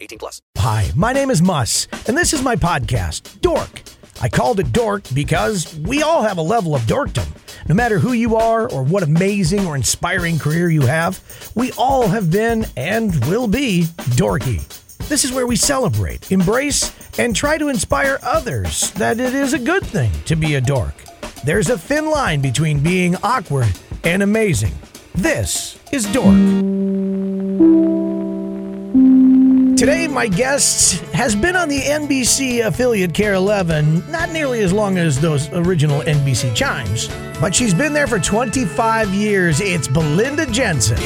18 plus. Hi, my name is Muss, and this is my podcast, Dork. I called it Dork because we all have a level of dorkdom. No matter who you are or what amazing or inspiring career you have, we all have been and will be dorky. This is where we celebrate, embrace, and try to inspire others that it is a good thing to be a dork. There's a thin line between being awkward and amazing. This is Dork. Today, my guest has been on the NBC affiliate KARE 11, not nearly as long as those original NBC chimes, but she's been there for 25 years. It's Belinda Jensen.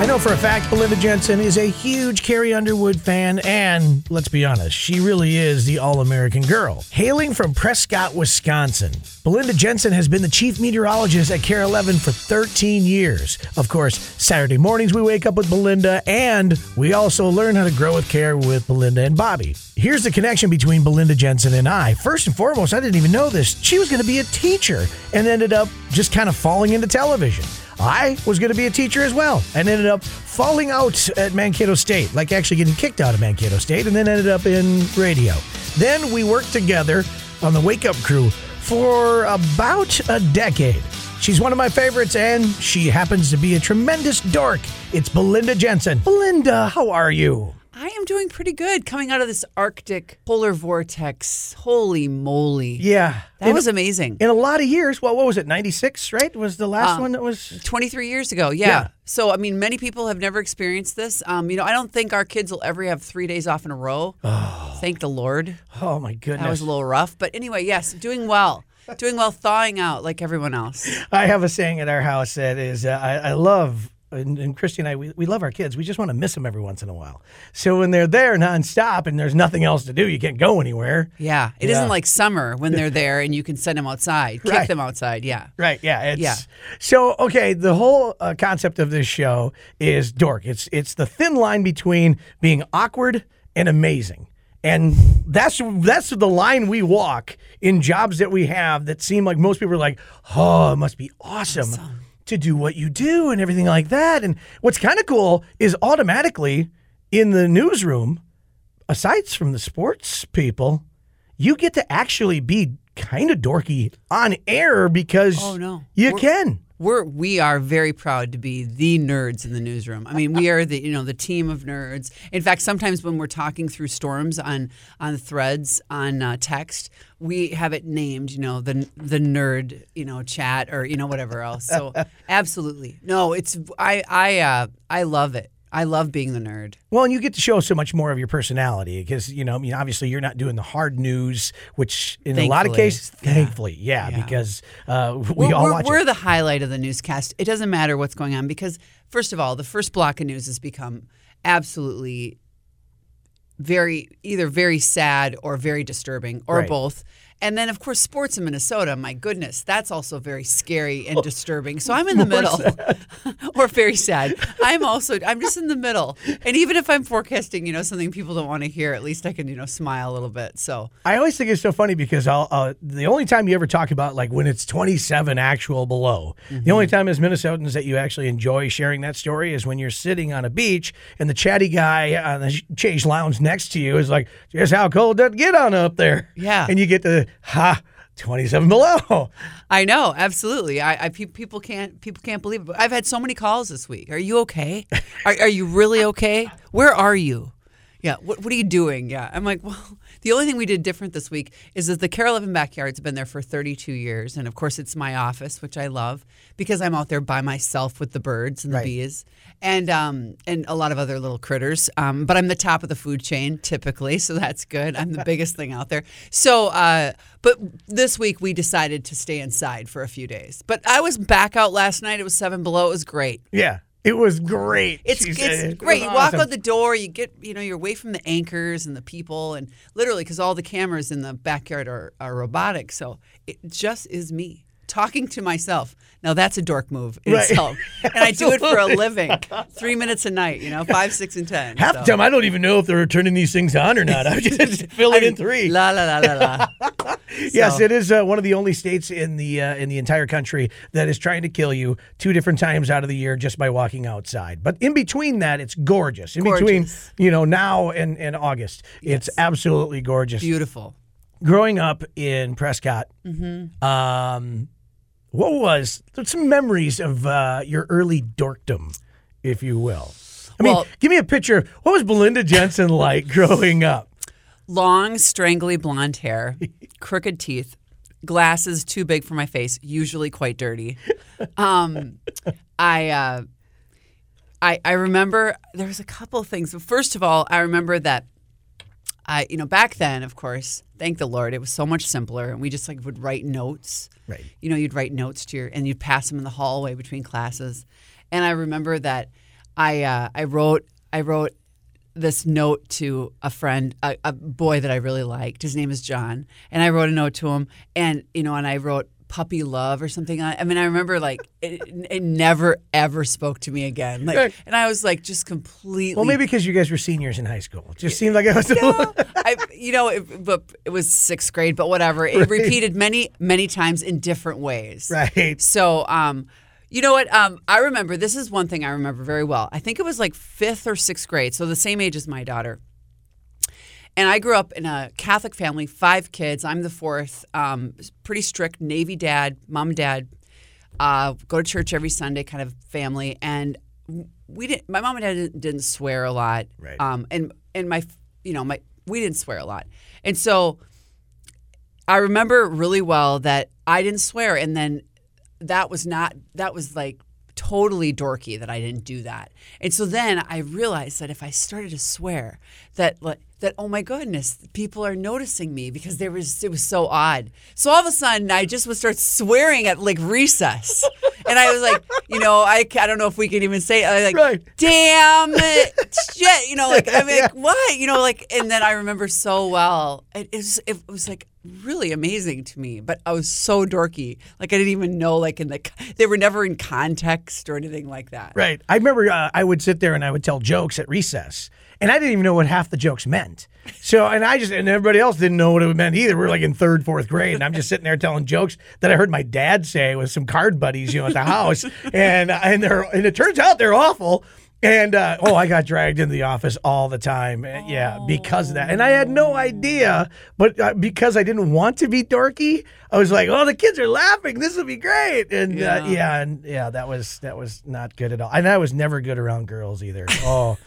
I know for a fact Belinda Jensen is a huge Carrie Underwood fan, and let's be honest, she really is the all American girl. Hailing from Prescott, Wisconsin, Belinda Jensen has been the chief meteorologist at KARE 11 for 13 years. Of course, Saturday mornings we wake up with Belinda, and we also learn how to grow with care with Belinda and Bobby. Here's the connection between Belinda Jensen and I. First and foremost, I didn't even know this. She was going to be a teacher and ended up just kind of falling into television. I was going to be a teacher as well and ended up falling out at Mankato State, like actually getting kicked out of Mankato State, and then ended up in radio. Then we worked together on the Wake Up Crew for about a decade. She's one of my favorites, and she happens to be a tremendous dork. It's Belinda Jensen. Belinda, how are you? I am doing pretty good coming out of this Arctic polar vortex. Holy moly. Yeah. That in, was amazing. In a lot of years, well, what was it, 96, right? Was the last Um, one that was. 23 years ago, yeah. Yeah. So, I mean, many people have never experienced this. Um, you know, I don't think our kids will ever have three days off in a row. Thank the Lord. Oh, my goodness. That was a little rough. But anyway, yes, doing well. Doing well, thawing out like everyone else. I have a saying at our house that is, uh, I, I love, and, and Christy and I, we, we love our kids. We just want to miss them every once in a while. So when they're there nonstop and there's nothing else to do, you can't go anywhere. Yeah. it Yeah. not like summer when they're there and you can send them outside, kick Right. them outside. Yeah. Right. Yeah. It's, Yeah. So okay, the whole uh, concept of this show is dork. It's it's the thin line between being awkward and amazing. And that's that's the line we walk in jobs that we have that seem like most people are like, oh, it must be awesome, to do what you do and everything like that. And what's kind of cool is automatically in the newsroom, aside from the sports people, you get to actually be kind of dorky on air because Oh, no. you We're- can. We're we are very proud to be the nerds in the newsroom. I mean, we are the you know the team of nerds. In fact, sometimes when we're talking through storms on on threads on uh, text, we have it named. You know the the nerd you know chat or you know whatever else. So absolutely no, it's I I uh, I love it. I love being the nerd. Well, and you get to show so much more of your personality because you know, I mean, obviously you're not doing the hard news, which in a lot of cases, thankfully, yeah, Yeah. because uh, we we're, all we're, watch we're it. the highlight of the newscast. It doesn't matter what's going on because, first of all, the first block of news has become absolutely very either very sad or very disturbing or Right. both. And then, of course, sports in Minnesota. My goodness, that's also very scary and disturbing. So I'm in the middle, or very sad. I'm also I'm just in the middle. And even if I'm forecasting, you know, something people don't want to hear, at least I can you know smile a little bit. So I always think it's so funny because I'll, uh, the only time you ever talk about like when it's 27 actual below, the only time as Minnesotans that you actually enjoy sharing that story is when you're sitting on a beach and the chatty guy on the Chase Lounge next to you is like, "Just how cold did it get on up there?" Yeah. and you get to ha. 27 below. I know, absolutely. I, I pe- people can't people can't believe it. I've had so many calls this week. Are you okay? Are, are you really okay? Where are you? Yeah. What What are you doing? Yeah. I'm like, well, The only thing we did different this week is that the KARE 11 backyard's been there for 32 years, and of course it's my office, which I love because I'm out there by myself with the birds and the Right. bees, and um and a lot of other little critters. Um, but I'm the top of the food chain typically, so that's good. I'm the biggest thing out there. So, uh, but this week we decided to stay inside for a few days. But I was back out last night. It was seven below. It was great. Yeah, it was great. It's it's it. It great. You walk out the door, you get you know you're away from the anchors and the people, and literally because all the cameras in the backyard are, are robotic, so it just is me talking to myself. Now that's a dork move in Right. itself, and I do it for a living, three minutes a night. You know, five, six, and ten. Half so. the time, I don't even know if they're turning these things on or not. I'm just fill it in three. La la la la la. Yes, it is uh, one of the only states in the uh, in the entire country that is trying to kill you two different times out of the year just by walking outside. But in between that, it's gorgeous. In between, you know, now and, and August, it's absolutely gorgeous. Beautiful. Growing up in Prescott, Mm-hmm. um, what was some memories of uh, your early dorkdom, if you will? I mean, Well- give me a picture. What was Belinda Jensen like growing up? Long, strangly blonde hair, crooked teeth, glasses too big for my face, usually quite dirty. Um, I, uh, I, I remember there was a couple things. First of all, I remember that I, you know, back then, of course, thank the Lord, it was so much simpler, and we just like would write notes. Right. You know, you'd write notes to your, and you'd pass them in the hallway between classes. And I remember that I, uh, I wrote, I wrote this note to a friend, a, a boy that I really liked. His name is John, and I wrote a note to him, and you know, and I wrote puppy love or something. on. I mean, I remember like it, it never ever spoke to me again. Like, Right. and I was like just completely. Well, maybe because you guys were seniors in high school. It just seemed like it was. No, I, you know, it, but it was sixth grade, but whatever. It repeated many, many times in different ways. Right. So, um, you know what? Um, I remember this is one thing I remember very well. I think it was like fifth or sixth grade, so the same age as my daughter. And I grew up in a Catholic family, five kids. I'm the fourth. Um, pretty strict Navy dad, mom, and dad. Uh, go to church every Sunday, kind of family. And we didn't. My mom and dad didn't, didn't swear a lot. Right. Um, and and my, you know, my we didn't swear a lot. And so I remember really well that I didn't swear, and then that was not that was like totally dorky that I didn't do that. And so then I realized that if I started to swear, that like that oh my goodness, people are noticing me because there was it was so odd. So all of a sudden I just would start swearing at like recess. And I was like, you know, I, I don't know if we can even say. I like, Right. damn it, shit, you know, like I mean, like, what, you know, like, and then I remember so well. It, it was it was like really amazing to me, but I was so dorky, like I didn't even know, like in the they were never in context or anything like that. Right. I remember uh, I would sit there and I would tell jokes at recess, and I didn't even know what half the jokes meant. So, and I just, and everybody else didn't know what it meant either. We are like in third, fourth grade, and I'm just sitting there telling jokes that I heard my dad say with some card buddies, you know, at the house, and and they're, and it turns out they're awful. And uh, oh, I got dragged into the office all the time, Uh, yeah, because of that. And I had no idea, but uh, because I didn't want to be dorky, I was like, "Oh, the kids are laughing. This will be great." And yeah, uh, Yeah. yeah and yeah, that was that was not good at all. And I was never good around girls either. Oh.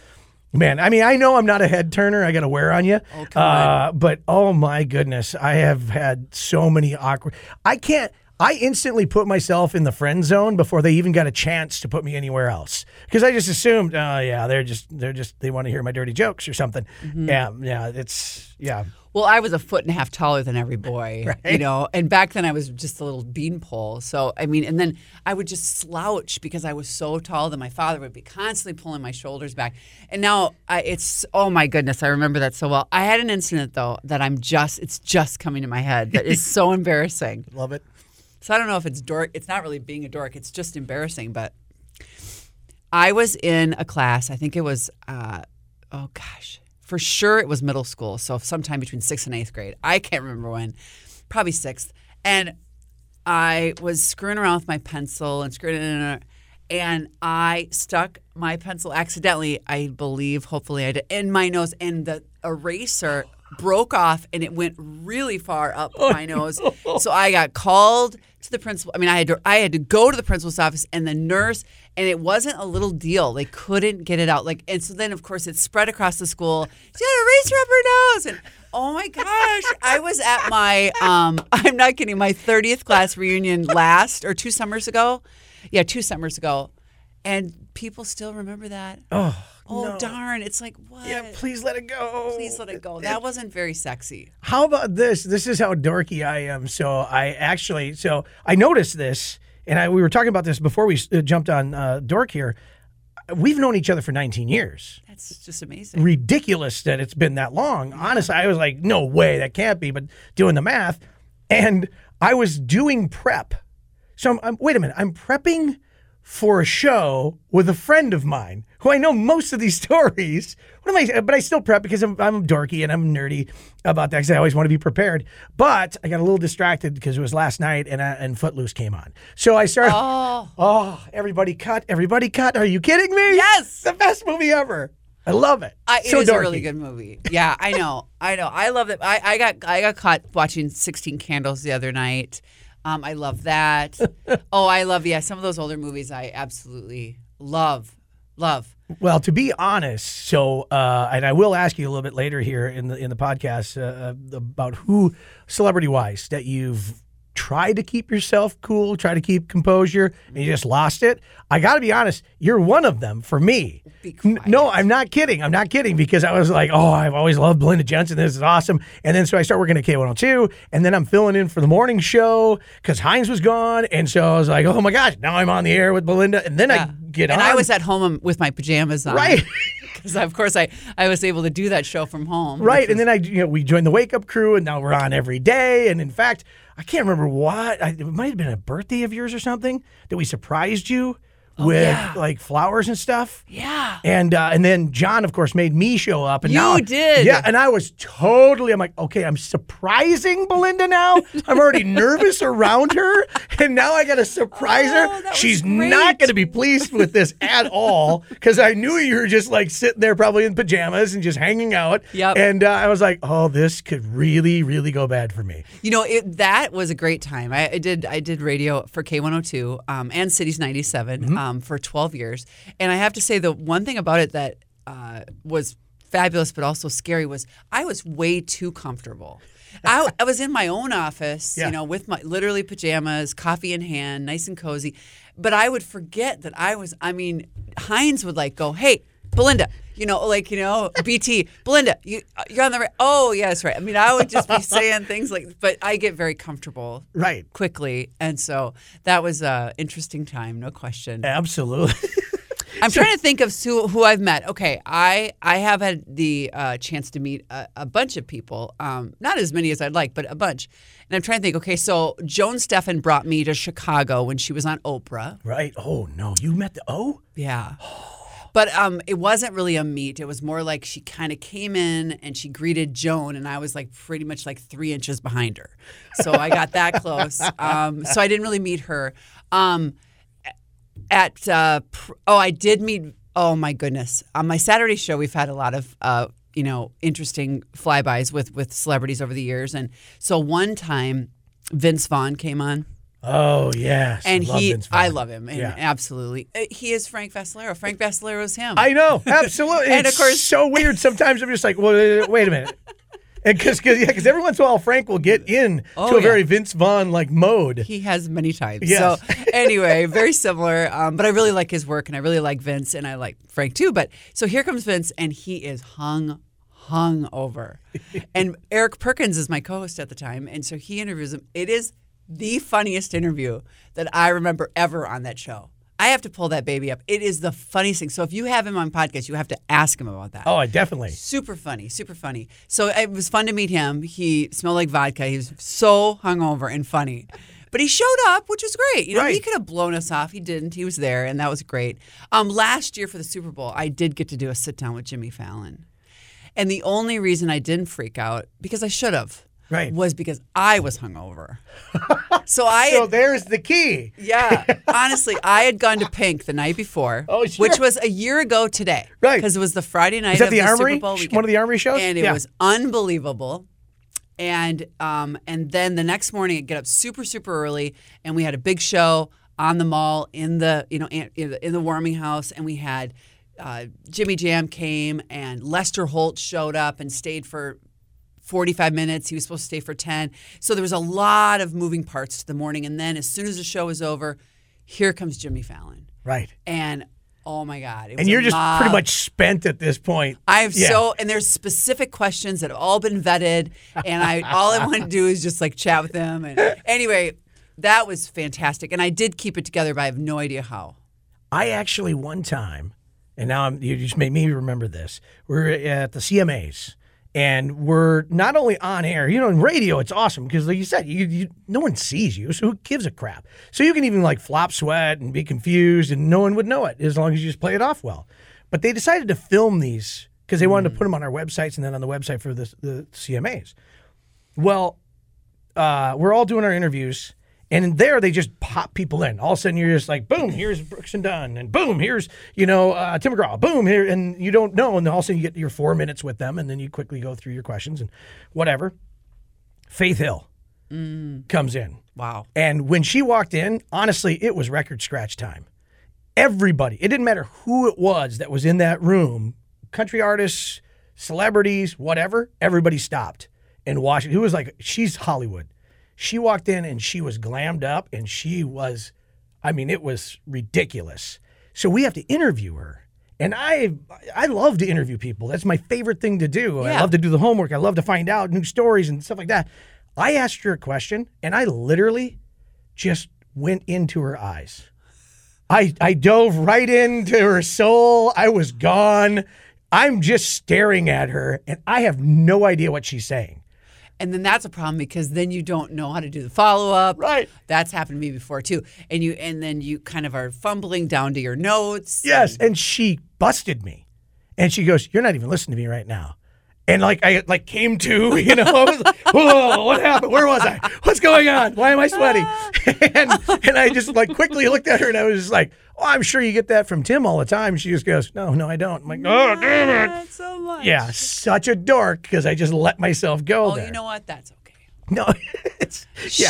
Man, I mean, I know I'm not a head turner. I got to wear on you. Oh, uh, But oh my goodness, I have had so many awkward. I can't. I instantly put myself in the friend zone before they even got a chance to put me anywhere else because I just assumed, oh yeah, they're just they're just they want to hear my dirty jokes or something. Mm-hmm. Yeah, yeah, it's yeah. Well, I was a foot and a half taller than every boy, you know, and back then I was just a little beanpole. So, I mean, and then I would just slouch because I was so tall that my father would be constantly pulling my shoulders back. And now I, it's, oh my goodness, I remember that so well. I had an incident though that I'm just, it's just coming to my head that is so embarrassing. Love it. So I don't know if it's dork. It's not really being a dork. It's just embarrassing. But I was in a class. I think it was, uh, oh gosh, for sure it was middle school. So sometime between sixth and eighth grade. I can't remember when. Probably sixth. And I was screwing around with my pencil and screwing it, and I stuck my pencil accidentally. I believe, hopefully, I did in my nose, and the eraser broke off, and it went really far up my nose. So I got called to the principal. I mean, I had to, I had to go to the principal's office, and the nurse, and it wasn't a little deal. They couldn't get it out. Like, and so then, of course, it spread across the school. She had an eraser up her nose, and Oh my gosh. I was at my um I'm not kidding, my 30th class reunion last or two summers ago. Yeah, two summers ago. And people still remember that. Oh, Oh no. darn. It's like what? Yeah, please let it go. Please let it go. That wasn't very sexy. How about this? This is how dorky I am. So I actually, so I noticed this, and I, we were talking about this before we uh, jumped on uh, Dork here. We've known each other for 19 years. That's just amazing. Ridiculous that it's been that long. Honestly, I was like, no way, that can't be. But doing the math, and I was doing prep. So I'm, I'm wait a minute, I'm prepping for a show with a friend of mine who I know most of these stories. What am I? But I still prep because I'm, I'm dorky and I'm nerdy about that because I always want to be prepared. But I got a little distracted because it was last night and uh, and Footloose came on. So I started. Oh. Oh, everybody cut! Everybody cut! Are you kidding me? Yes. the best movie ever. I love it. I, it so is dorky. a really good movie. Yeah, I know. I know. I love it. I, I got I got caught watching Sixteen Candles the other night. Um, I love that. oh, I love yeah. Some of those older movies I absolutely love, love. Well, to be honest, so uh, and I will ask you a little bit later here in the in the podcast uh, about who celebrity wise that you've tried to keep yourself cool, try to keep composure, and you just lost it. I got to be honest, you're one of them for me. No, I'm not kidding. I'm not kidding because I was like, oh, I've always loved Belinda Jensen. This is awesome. And then so I start working at K102, and then I'm filling in for the morning show because Heinz was gone, and so I was like, oh my gosh, now I'm on the air with Belinda, and then I get on. and on. I was at home um, with my pajamas on. Right. Because of course I I was able to do that show from home. Right, and then I, you know, we joined the Wake Up Crew, and now we're on every day. And in fact, I can't remember what I, it might have been a birthday of yours or something that we surprised you with Oh, yeah. like flowers and stuff. Yeah. And uh, and then John, of course, made me show up. And You now, did. yeah. And I was totally. I'm like, okay, I'm surprising Belinda now. I'm already nervous around her, and now I got to surprise Oh, her. She's great. not going to be pleased with this at all because I knew you were just like sitting there, probably in pajamas and just hanging out. Yep. And uh, I was like, oh, this could really, really go bad for me. You know, it, that was a great time. I, I did I did radio for K102 um, and Cities 97 Mm-hmm. um, for 12 years, and I have to say the one thing about it that uh, was fabulous but also scary was I was way too comfortable. I, I was in my own office, Yeah. you know, with my literally pajamas, coffee in hand, nice and cozy. But I would forget that I was. I mean, Heinz would like go, "Hey, Belinda." You know, like you know, BT, Belinda, you you're on the right. Oh, yes, right. I mean, I would just be saying things like, but I get very comfortable Right. quickly, and so that was a interesting time, no question. Absolutely. I'm trying to think of who, who I've met. Okay, I I have had the uh, chance to meet a, a bunch of people, um, not as many as I'd like, but a bunch. And I'm trying to think. Okay, so Joan Steffend brought me to Chicago when she was on Oprah. right. Oh no, you met the O. Yeah. But um, it wasn't really a meet. It was more like she kind of came in and she greeted Joan, and I was like pretty much like three inches behind her. So I got that close. Um, so I didn't really meet her. Um, at uh, pr- oh, I did meet. Oh my goodness! On my Saturday show, we've had a lot of uh, you know interesting flybys with with celebrities over the years, and so one time Vince Vaughn came on. Oh yes. And Love he, I love him, and Yeah. absolutely, Uh, he is Frank Vascellaro. Frank Vascellaro is him. I know, absolutely. And of course- so weird. Sometimes I'm just like, well, wait a minute. And because yeah, because every once in a while Frank will get in Oh, to a yeah. very Vince Vaughn like mode. he has many times. Yes. So anyway, very similar. Um, but I really like his work, and I really like Vince, and I like Frank too. But so here comes Vince, and he is hung, hung over. and Eric Perkins is my co-host at the time, and so he interviews him. It is the funniest interview that I remember ever on that show. I have to pull that baby up. It is the funniest thing. So if you have him on podcast, you have to ask him about that. Oh, I definitely. Super funny, super funny. So it was fun to meet him. He smelled like vodka. He was so hungover and funny. But he showed up, which was great. You know, he could have blown us off. He didn't. He was there, and that was great. Um, last year for the Super Bowl, I did get to do a sit down with Jimmy Fallon. And the only reason I didn't freak out, because I should have, Right. was because I was hungover. so I So had- there's the key. yeah, honestly, I had gone to Pink the night before, Oh, sure. which was a year ago today, Right. Because it was the Friday night Is that of the the, Armory? Super Bowl weekend. one of the Armory shows? and it Yeah. was unbelievable. And um, and then the next morning, I get up super super early, and we had a big show on the mall in the you know in the, in the warming house, and we had uh, Jimmy Jam came, and Lester Holt showed up and stayed for 45 minutes. He was supposed to stay for 10. So there was a lot of moving parts to the morning. And then as soon as the show was over, here comes Jimmy Fallon. Right. And oh my God. And you're just mob. pretty much spent at this point. I've Yeah. so and there's specific questions that have all been vetted, and I all I want to do is just like chat with them. And anyway, that was fantastic, and I did keep it together, but I have no idea how. I actually one time, and now I'm, you just made me remember this. We're at the CMAs, and we're not only on air. You know, in radio, it's awesome because, like you said, you, you no one sees you, so who gives a crap? So you can even like flop sweat and be confused, and no one would know it as long as you just play it off well. But they decided to film these because they wanted to put them on our websites and then on the website for the, the CMAs. Well, uh, we're all doing our interviews, and there they just pop people in. All of a sudden, you're just like, boom, here's Brooks and Dunn, and boom, here's you know uh, Tim McGraw, boom here, and you don't know, and all of a sudden you get your four minutes with them, and then you quickly go through your questions and whatever. Faith Hill comes in, Wow. and when she walked in, honestly, it was record scratch time. Everybody, it didn't matter who it was that was in that room, country artists, celebrities, whatever, everybody stopped and watched it. Who was like, she's Hollywood. She walked in and she was glammed up and she was, I mean, it was ridiculous. So we have to interview her. And I I love to interview people. That's my favorite thing to do. Yeah. I love to do the homework. I love to find out new stories and stuff like that. I asked her a question and I literally just went into her eyes. I I dove right into her soul. I was gone. I'm just staring at her and I have no idea what she's saying. And then that's a problem because then you don't know how to do the follow up. Right. That's happened to me before too. And you and then you kind of are fumbling down to your notes. Yes, and she busted me. And she goes, "You're not even listening to me right now." And like I like came to, you know, I was like, whoa, what happened? Where was I? What's going on? Why am I sweating? and and I just like quickly looked at her and I was just like, oh, I'm sure you get that from Tim all the time. She just goes, no, no, I don't. I'm like, oh, damn it. So much. Yeah, such a dork because I just let myself go Oh, there. you know what? That's okay. no, yeah.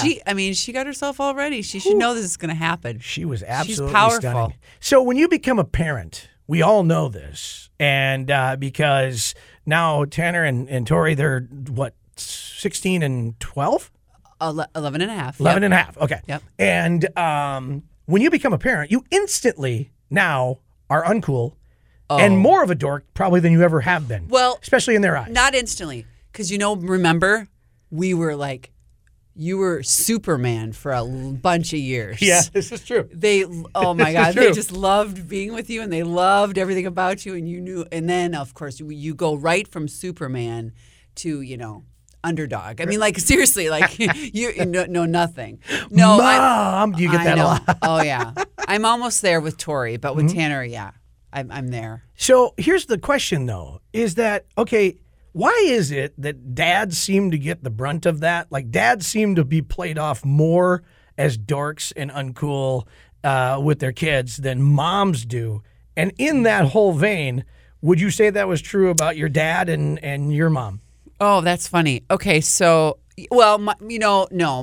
She, I mean, she got herself all ready. She should know this is going to happen. She was absolutely She's powerful. stunning. So when you become a parent, we all know this, and uh, because now Tanner and, and Tori, they're what, sixteen and twelve? 11 and a half. 11 Yep. and a half. Okay. Yep. And um, when you become a parent, you instantly now are uncool and more of a dork probably than you ever have been. Oh. Well, especially in their eyes. Not instantly. Because, you know, remember, we were like, you were Superman for a l- bunch of years. yeah, this is true. They, oh my God, they just loved being with you and they loved everything about you. And you knew, and then, of course, you, you go right from Superman to, you know, underdog. I mean, like, seriously, like, you know, know nothing. No, I, Mom, do you get that a lot? Mm-hmm. oh, yeah. I'm almost there with Tori, but with Tanner, yeah, I'm, I'm there. So here's the question, though: is that okay? Why is it that dads seem to get the brunt of that? Like dads seem to be played off more as dorks and uncool uh, with their kids than moms do. And in that whole vein, would you say that was true about your dad and and your mom? Oh, that's funny. Okay, so, well, my, you know, no,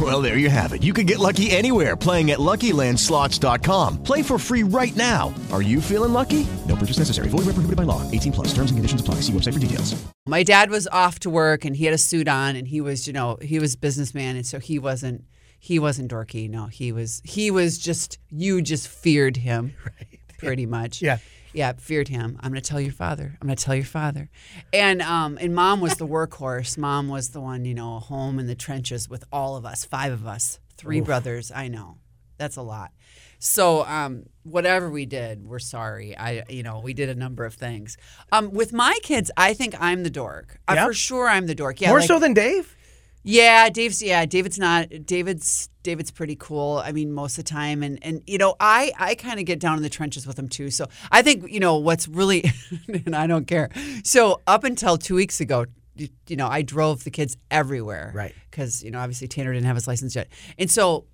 Well, there you have it. You can get lucky anywhere playing at LuckyLandSlots.com. Play for free right now. Are you feeling lucky? No purchase necessary. Void where prohibited by law. 18 plus. Terms and conditions apply. See website for details. My dad was off to work and he had a suit on and he was, you know, he was businessman and so he wasn't he wasn't dorky. No, he was he was just you just feared him. Right. Pretty much. Yeah. Yeah, feared him. I'm gonna tell your father. I'm gonna tell your father. And um and mom was the workhorse. Mom was the one, you know, home in the trenches with all of us, five of us, three brothers. I know. That's a lot. So um, whatever we did, we're sorry. I, you know, we did a number of things. Um, with my kids, I think I'm the dork. Uh, for sure, I'm the dork. Yeah, More like- so than Dave. Yeah, Dave's yeah, David's not David's David's pretty cool. I mean, most of the time and and you know, I I kind of get down in the trenches with him too. So, I think, you know, what's really and I don't care. So, up until 2 weeks ago, you, you know, I drove the kids everywhere. Right. Cuz you know, obviously Tanner didn't have his license yet. And so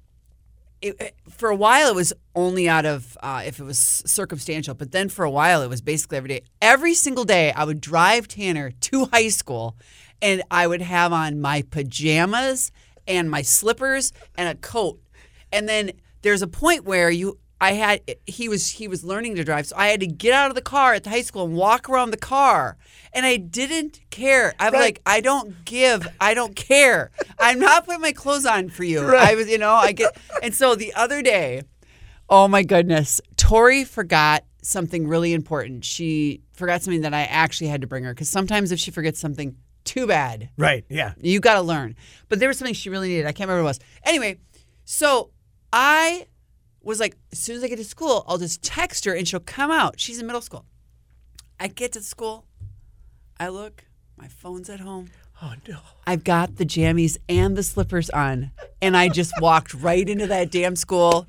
it, for a while it was only out of uh, if it was circumstantial, but then for a while it was basically every day. Every single day I would drive Tanner to high school, and I would have on my pajamas and my slippers and a coat, and then there's a point where you. I had he was he was learning to drive, so I had to get out of the car at the high school and walk around the car, and I didn't care. I'm Right. like, I don't give, I don't care. I'm not putting my clothes on for you. I was, you know, I get, and so the other day, oh my goodness, Tori forgot something really important. She forgot something that I actually had to bring her because sometimes if she forgets something, too bad. Right. Yeah. You got to learn. But there was something she really needed. I can't remember what it was. Anyway, so I was like, as soon as I get to school, I'll just text her and she'll come out. She's in middle school. I get to school, I look, my phone's at home. Oh no. I've got the jammies and the slippers on. And I just walked right into that damn school,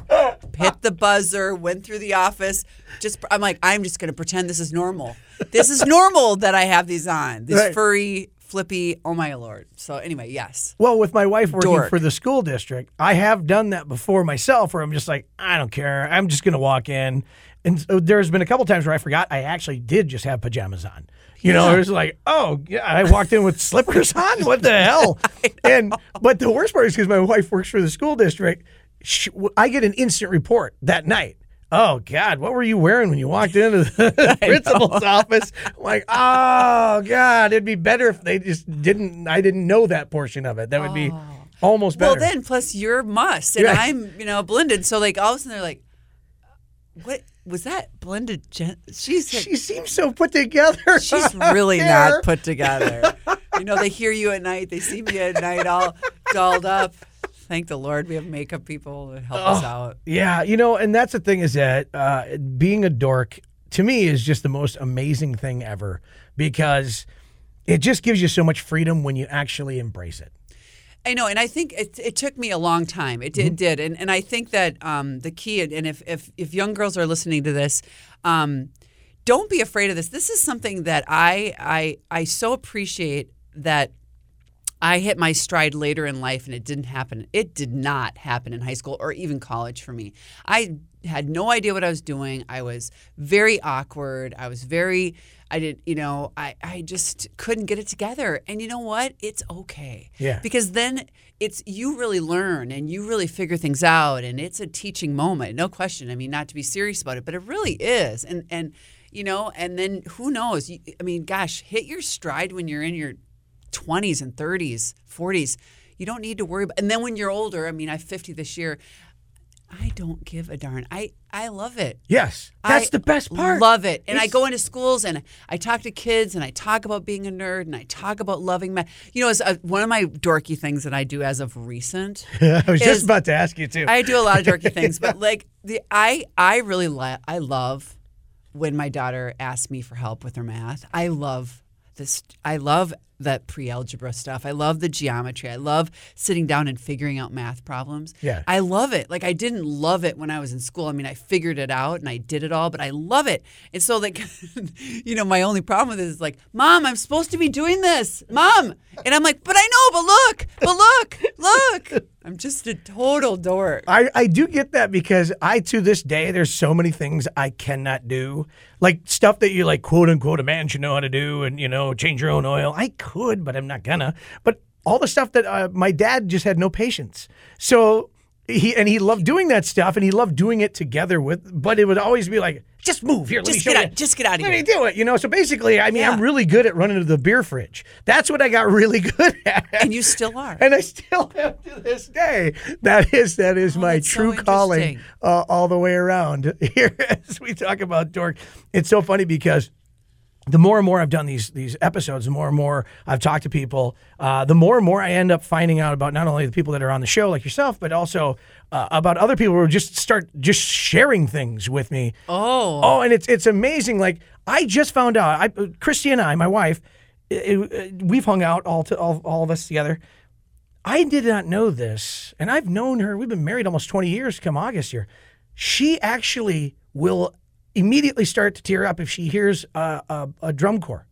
hit the buzzer, went through the office. Just I'm like, I'm just gonna pretend this is normal. This is normal that I have these on. This Right. furry, flippy, oh my lord. So anyway, yes. Well, with my wife working Dork. for the school district, I have done that before myself where I'm just like, I don't care. I'm just going to walk in. And so there's been a couple times where I forgot I actually did just have pajamas on. You know, it was like, oh, yeah, I walked in with slippers on. What the hell? And but the worst part is because my wife works for the school district, she, I get an instant report that night. Oh God, what were you wearing when you walked into the principal's office? I'm like, oh God, it'd be better if they just didn't. I didn't know that portion of it. That would be oh. almost better. Well then plus you're must and. I'm, you know, blended. So like all of a sudden they're like, What was that blended gen- she's she seems so put together. She's really not put together. you know, they hear you at night, they see me at night all dolled up. Thank the Lord we have makeup people to help us Oh, out. Yeah, you know, and that's the thing is that uh, being a dork to me is just the most amazing thing ever because it just gives you so much freedom when you actually embrace it. I know, and I think it, it took me a long time. It, Mm-hmm. it did, and and I think that um, the key, and if, if if young girls are listening to this, um, don't be afraid of this. This is something that I I I so appreciate that I hit my stride later in life, and it didn't happen. It did not happen in high school or even college for me. I had no idea what I was doing. I was very awkward. I was very, I did, you know, I, I just couldn't get it together. And you know what? It's okay. Yeah. Because then it's, you really learn and you really figure things out. And it's a teaching moment, no question. I mean, not to be serious about it, but it really is. And, and, you know, and then who knows? I mean, gosh, hit your stride when you're in your 20s and 30s, 40s. You don't need to worry about. And then when you're older, I mean, I'm 50 this year. I don't give a darn. I I love it. Yes, that's I the best part. Love it. And I go into schools and I talk to kids and I talk about being a nerd and I talk about loving math. You know, as a, uh, one of my dorky things that I do as of recent. I was just about to ask you too. I do a lot of dorky things, but like the I I really li- I love when my daughter asks me for help with her math. I love this. I love that pre-algebra stuff. I love the geometry. I love sitting down and figuring out math problems. Yeah. I love it. Like I didn't love it when I was in school. I mean, I figured it out and I did it all, but I love it. And so like you know, my only problem with it is like, "Mom, I'm supposed to be doing this." Mom. And I'm like, "But I know, but look. But look. Look." I'm just a total dork. I, I do get that because I to this day there's so many things I cannot do. Like stuff that you like quote unquote a man should know how to do and you know change your own oil. I could, but I'm not gonna. But all the stuff that uh, my dad just had no patience. So he and he loved doing that stuff and he loved doing it together with but it would always be like just move here let Just me show get you. out- just get out of let here. me do it you know so basically i mean i'm really good at running to the beer fridge that's what i got really good at And you still are. and I still am to this day. That is that is my Oh, so true calling uh, all the way around. Here, as we talk about dork, it's so funny because the more and more I've done these these episodes, the more and more I've talked to people, uh, the more and more I end up finding out about not only the people that are on the show like yourself, but also uh, about other people who just start just sharing things with me. Oh. Oh, and it's it's amazing. Like I just found out, I, Christy and I, my wife, it- it- we've hung out all to all, all of us together. I did not know this, and I've known her. We've been married almost twenty years. Come August here, she actually will immediately start to tear up if she hears a, a, a drum corps.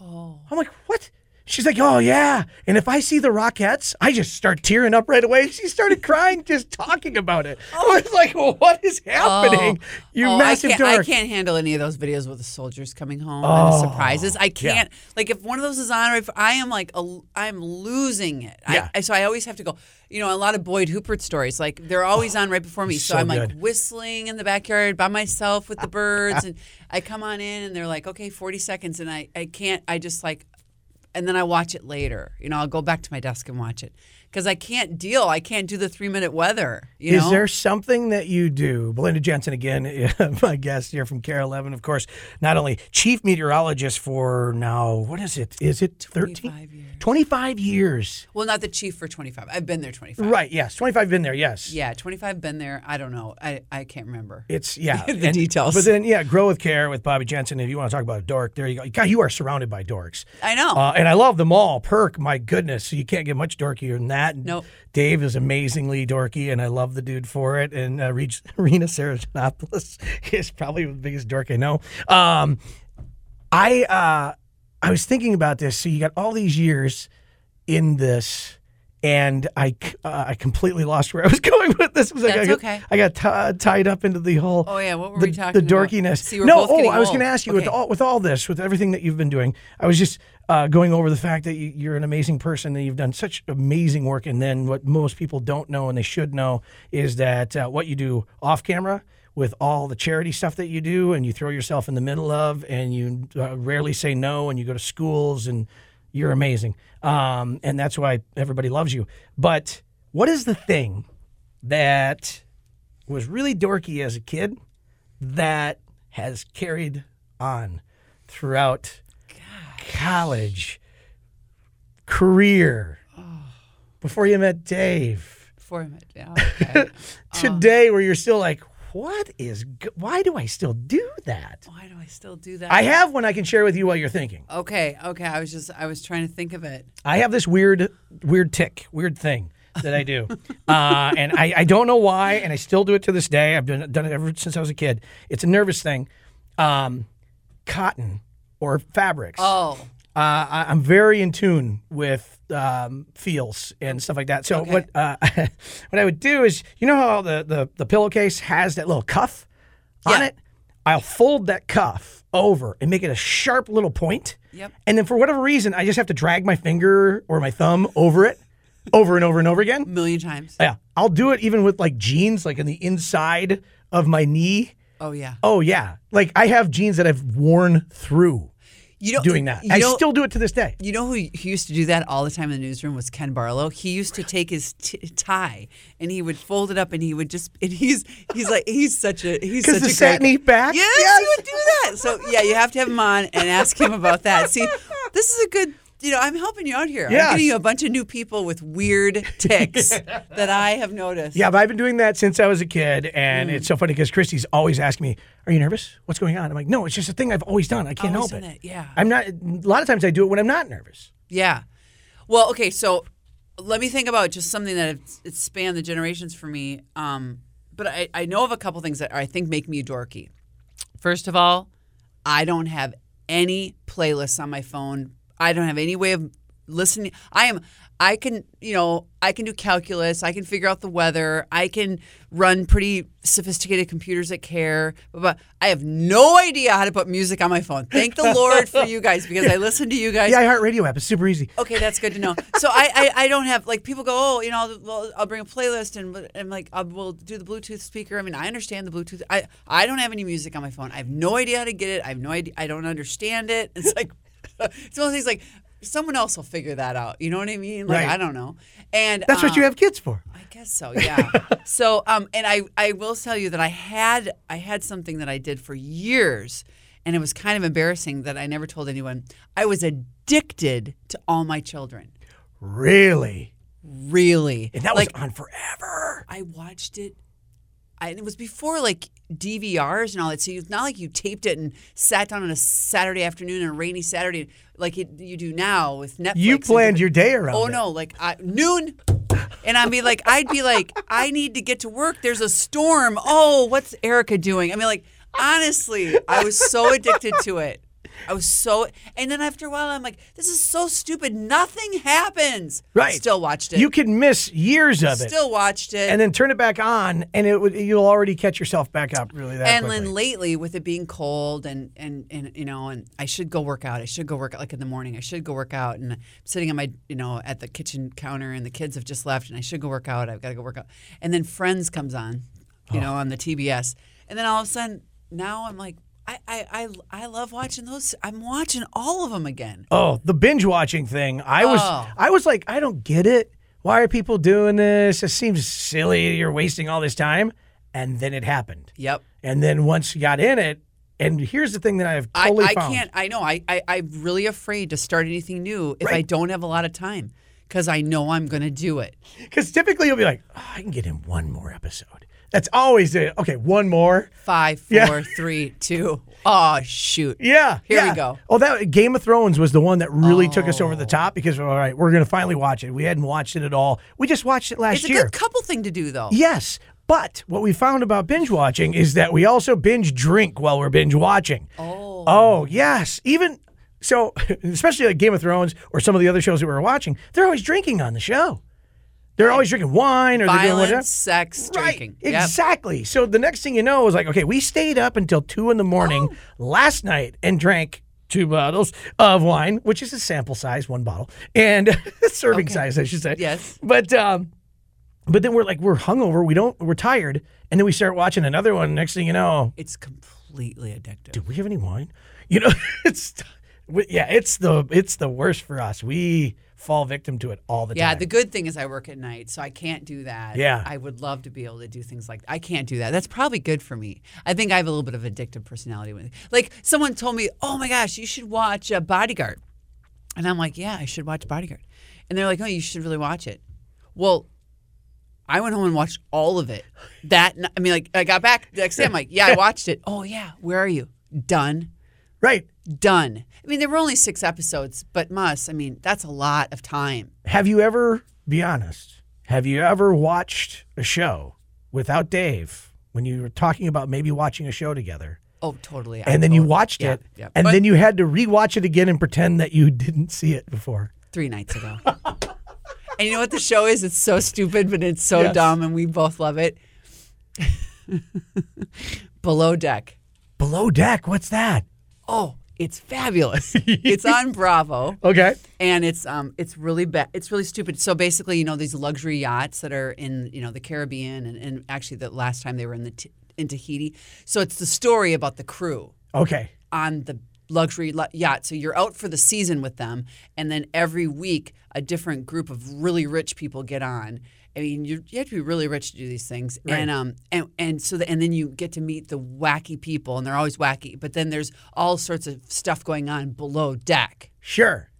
Oh. I'm like, what? She's like, oh yeah. And if I see the Rockettes, I just start tearing up right away. She started crying just talking about it. I was oh. like, well, what is oh. happening? you Oh, massive I can't, I can't handle any of those videos with the soldiers coming home and the oh, surprises. I can't. Like if one of those is on, if I am like a, I'm losing it. Yeah. I, so I always have to go. You know, a lot of Boyd Huppert stories. Like they're always on right before me. So, so I'm like good. whistling in the backyard by myself with the birds, and I come on in and they're like, okay, 40 seconds, and I I can't. I just like and then I watch it later. You know, I'll go back to my desk and watch it because I can't deal. I can't do the three minute weather. You Is know, there something that you do? Belinda Jensen, again, my guest here from KARE 11, of course, not only chief meteorologist for now, what is it? Is it 13? 25 years. 25 years. well, not the chief for twenty five. I've been there twenty five. Right, yes. 25 been there, yes. Yeah, twenty five. Been there. I don't know. I I can't remember. It's, yeah. The details. But then, yeah, Grow with Care with Bobby Jensen. If you want to talk about a dork, there you go. God, you are surrounded by dorks. I know. Uh, and I love them all. Perk, my goodness. So you can't get much dorkier than that. Nope. Dave is amazingly dorky, and I love the dude for it. And uh, Reg- Rena Sarigianopoulos is probably the biggest dork I know. Um, I uh, I was thinking about this. So you got all these years in this, and I uh, I completely lost where I was going with this. Was I got, okay. I got t- tied up into the whole. Oh, yeah, what were the, we talking about? The dorkiness. See, no, oh, I was going to ask you with all with all this, with everything that you've been doing. I was just uh, going over the fact that you, you're an amazing person and you've done such amazing work. And then what most people don't know and they should know is that uh, what you do off camera with all the charity stuff that you do and you throw yourself in the middle of and you uh, rarely say no and you go to schools and you're amazing. Um, and that's why everybody loves you. But what is the thing that was really dorky as a kid that has carried on throughout college, career, before you met Dave, Before I met. Yeah, okay. today, where you're still like, what is, why do I still do that? Why do I still do that? I have one I can share with you while you're thinking. Okay. Okay. I was just. I was trying to think of it. I have this weird, weird tick, weird thing that I do, uh, and I, I don't know why, and I still do it to this day. I've done, done it ever since I was a kid. It's a nervous thing. Um, cotton or fabrics. Oh. Uh, I, I'm very in tune with um, feels and stuff like that. So Okay. what uh, what I would do is, you know how the, the the pillowcase has that little cuff on Yeah. it. I'll fold that cuff over and make it a sharp little point. Yep. And then for whatever reason, I just have to drag my finger or my thumb over it, over and over and over again. A million times. Yeah, I'll do it even with like jeans, like in the inside of my knee. Oh yeah. Oh yeah, like I have jeans that I've worn through You know, doing that. I know, still do it to this day. You know who, who used to do that all the time in the newsroom was Ken Barlow. He used to take his t- tie and he would fold it up and he would just and he's he's like he's such a he's such a satiny back? Yes, Yes. he would do that. So yeah, you have to have him on and ask him about that. See, this is a good. You know, I'm helping you out here. Yes. I'm getting you a bunch of new people with weird ticks that I have noticed. Yeah, but I've been doing that since I was a kid, and it's so funny because Christy's always asking me, "Are you nervous? What's going on?" I'm like, "No, it's just a thing I've always done. I can't Always help it. it, yeah. I'm not. A lot of times I do it when I'm not nervous. Yeah. Well, okay, so let me think about just something that it's, it's spanned the generations for me. Um, but I, I know of a couple things that I think make me dorky. First of all, I don't have any playlists on my phone. I don't have any way of listening. I am. I can, you know, I can do calculus. I can figure out the weather. I can run pretty sophisticated computers that care. But I have no idea how to put music on my phone. Thank the Lord for you guys because I listen to you guys The iHeartRadio app is super easy. Okay, that's good to know. So I, I, I don't have like people go, oh, you know, I'll, well, I'll bring a playlist and I'm like, I will do the Bluetooth speaker. I mean, I understand the Bluetooth. I, I don't have any music on my phone. I have no idea how to get it. I have no idea. I don't understand it. It's like, it's one of these like someone else will figure that out. You know what I mean? Like Right. I don't know. And That's what you um, have kids for. I guess so, yeah. so, um, and I, I will tell you that I had, I had something that I did for years, and it was kind of embarrassing that I never told anyone. I was addicted to all my children. Really? Really, And that like was on forever. I watched it. And it was before like DVRs and all that. So it's not like you taped it and sat down on a Saturday afternoon, on a rainy Saturday, like it, you do now with Netflix. You planned your day around Oh it. no, like I, noon. And I'd be like, I'd be like, I need to get to work. There's a storm. Oh, what's Erica doing? I mean, like, honestly, I was so addicted to it. I was so, and then after a while, I'm like, this is so stupid. Nothing happens. Right. Still watched it. You could miss years of it. Still watched it. and then turn it back on, and it would you'll already catch yourself back up really that and quickly. then lately, with it being cold and, and and you know, and I should go work out. I should go work out like in the morning. I should go work out, and I'm sitting on my you know at the kitchen counter, and the kids have just left, and I should go work out. I've got to go work out. And then Friends comes on, you oh. know, on the TBS, and then all of a sudden, now I'm like, I I I, I love watching those. I'm watching all of them again. Oh, the binge watching thing. I was Oh. I was like, I don't get it. Why are people doing this? It seems silly. You're wasting all this time. And then it happened. Yep. And then once you got in it, and here's the thing that I've I, totally I found. can't. I know. I, I I'm really afraid to start anything new if I Right. don't have a lot of time because I know I'm going to do it. Because typically you'll be like, oh, I can get in one more episode. That's always it. Okay, one more. Five, Yeah. four, three, two. Oh shoot. Yeah. Here we go. Oh, that Game of Thrones was the one that really took us Oh. over the top because all right, we're gonna finally watch it. We hadn't watched it at all. We just watched it last year. It's a good couple thing to do though. Yes. But what we found about binge watching is that we also binge drink while we're binge watching. Oh. Oh, yes. Even so, especially like Game of Thrones or some of the other shows that we were watching, they're always drinking on the show. They're always drinking wine or they're doing whatever. Violence, sex, Right, drinking. Yep. exactly. So the next thing you know is like, okay, we stayed up until two in the morning Oh. last night and drank two bottles of wine, which is a sample size, one bottle, and serving Okay. size, I should say. Yes. But um, but then we're like, we're hungover, we don't, we're tired, and then we start watching another one. Next thing you know, It's completely addictive. do we have any wine? You know, it's yeah, it's the it's the worst for us. We fall victim to it all the Yeah, time. Yeah, the good thing is I work at night, so I can't do that. Yeah. I would love to be able to do things like I can't do that. That's probably good for me. I think I have a little bit of addictive personality. Like someone told me, "Oh my gosh, you should watch uh, Bodyguard," and I'm like, "Yeah, I should watch Bodyguard," and they're like, "Oh, you should really watch it." Well, I went home and watched all of it. That I mean, like I got back the next day, I'm like, "Yeah, I watched it." Oh yeah, where are you? Done. right. Done. I mean, there were only six episodes, but must. I mean, that's a lot of time. Have you ever, be honest, have you ever watched a show without Dave when you were talking about maybe watching a show together? Oh, totally. I And then you watched yeah, it, yeah. and But then you had to rewatch it again and pretend that you didn't see it before. three nights ago. and you know what the show is? It's so stupid, but it's so Yes. dumb, and we both love it. Below Deck. Below Deck, what's that? Oh, it's fabulous. it's on Bravo. Okay. and it's um it's really bad it's really stupid so basically you know these luxury yachts that are in you know the caribbean and, and actually the last time they were in the t- in tahiti so it's the story about the crew Okay. on the luxury yacht so you're out for the season with them and then every week a different group of really rich people get on I mean, you, you have to be really rich to do these things, and um, and and so the, and then you get to meet the wacky people, and they're always wacky. But then there's all sorts of stuff going on below deck. Sure.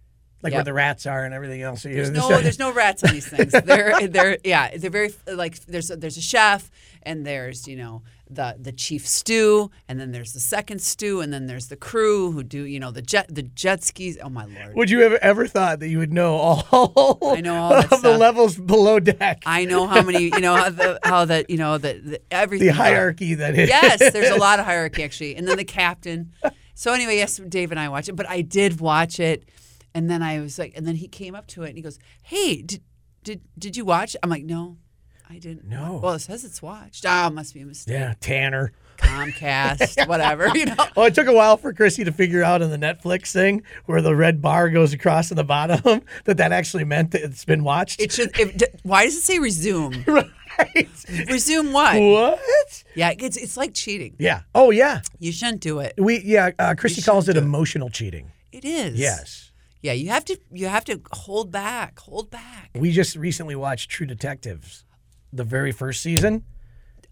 Like where the rats are and everything else. There's no, there's no rats on these things. They're, they're, yeah, they're very like there's a, there's a chef and there's you know the the chief stew and then there's the second stew and then there's the crew who do you know the jet the jet skis. Oh my lord! Would you ever ever thought that you would know all? I know all that of the levels below deck, I know how many you know how the how the you know the, the everything the hierarchy that is. Yes, there's a lot of hierarchy actually, and then the captain. So anyway, yes, Dave and I watched it, but I did watch it, and then I was like, and then he came up to it and he goes, "Hey, did did did you watch?" I'm like, "No, I didn't." No. Well, it says it's watched. Oh, must be a mistake. Yeah, Tanner. Comcast, whatever, you know. Oh, it took a while for Chrissy to figure out in the Netflix thing where the red bar goes across in the bottom that that actually meant that it's been watched. It should. It, why does it say resume? right. Resume what? What? Yeah, it's it's like cheating. Yeah. Oh, yeah. You shouldn't do it. We yeah. Uh, Chrissy calls it do it. emotional cheating. It is. Yes. Yeah, you have to. You have to hold back. Hold back. We just recently watched True Detectives, the very first season.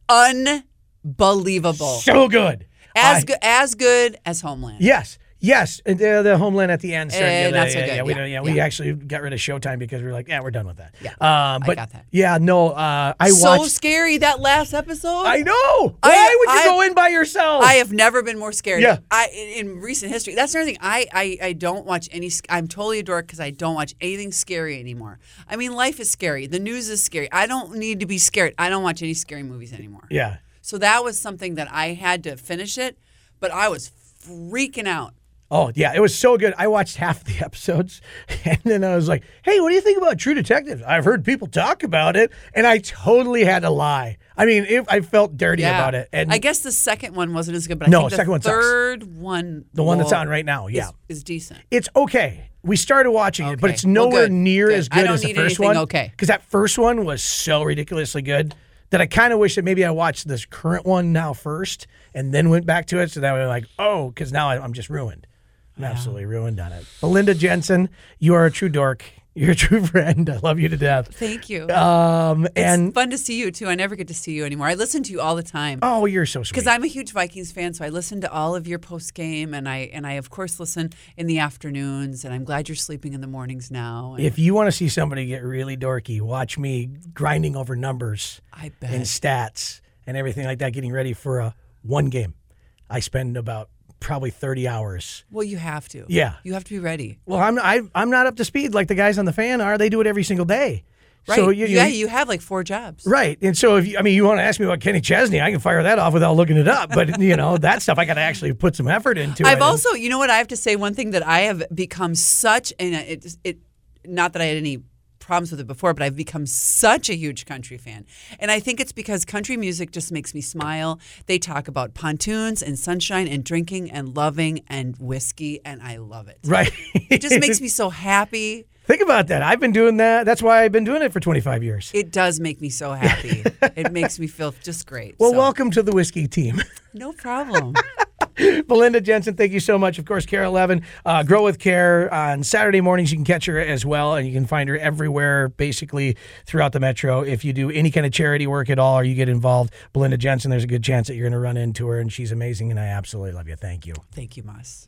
Unbelievable. So good. As I- good as good as Homeland. Yes. Yes, the, the Homeland at the end. started Eh, to get- not yeah, so yeah, good. Yeah, we, Yeah, yeah, we actually got rid of Showtime because we were like, yeah, we're done with that. Yeah, um, I but got that. Yeah, no, uh, I so watched. scary that last episode. I know. I- Why would you I- go in by yourself? I have never been more scared. Yeah. I in in recent history. That's another thing. I I, I don't watch any. I'm totally a dork because I don't watch anything scary anymore. I mean, life is scary. The news is scary. I don't need to be scared. I don't watch any scary movies anymore. yeah. So that was something that I had to finish it, but I was freaking out Oh yeah, it was so good. I watched half the episodes, and then I was like, "Hey, what do you think about True Detective?" I've heard people talk about it, and I totally had to lie. I mean, it, I felt dirty Yeah. about it. And I guess the second one wasn't as good, but I No, think the second one sucks. third one, The one that's on right now, yeah. is, decent. it's okay. We started watching it, but Okay. it's Well, nowhere good. near Good. as good as the first one. okay. because that first one was so ridiculously good that I kind of wish that maybe I watched this current one now first and then went back to it, so that way, like, oh, because now I, I'm just ruined. Absolutely ruined on it. Belinda Jensen, you are a true dork. You're a true friend. I love you to death. Thank you. Um, it's and fun to see you too. I never get to see you anymore. I listen to you all the time. oh, you're so sweet. Because I'm a huge Vikings fan, so I listen to all of your post game, and I and I of course listen in the afternoons. And I'm glad you're sleeping in the mornings now. And If you want to see somebody get really dorky, watch me grinding over numbers I bet. and stats and everything like that, getting ready for a one game. I spend about probably 30 hours. well, you have to. Yeah. you have to be ready. Well, I'm I, I'm not up to speed like the guys on the fan are. They do it every single day. Right? So you, you- yeah, you have like four jobs. Right. And so if you, I mean, you want to ask me about Kenny Chesney, I can fire that off without looking it up. But you know, that stuff I got to actually put some effort into. I've it. also, you know what, I have to say one thing that I have become such, and uh, it, it, not that I had any problems with it before, but I've become such a huge country fan. And I think it's because country music just makes me smile. They talk about pontoons and sunshine and drinking and loving and whiskey, and I love it. right. It just makes me so happy. Think about that. I've been doing that. That's why I've been doing it for 25 years. It does make me so happy. it makes me feel just great. Well, So, welcome to the whiskey team. No problem. Belinda Jensen, thank you so much. Of course, KARE 11, uh, Grow with KARE on Saturday mornings. You can catch her as well, and you can find her everywhere, basically throughout the metro. If you do any kind of charity work at all or you get involved, Belinda Jensen, there's a good chance that you're going to run into her, and she's amazing, and I absolutely love you. Thank you. Thank you, Moss.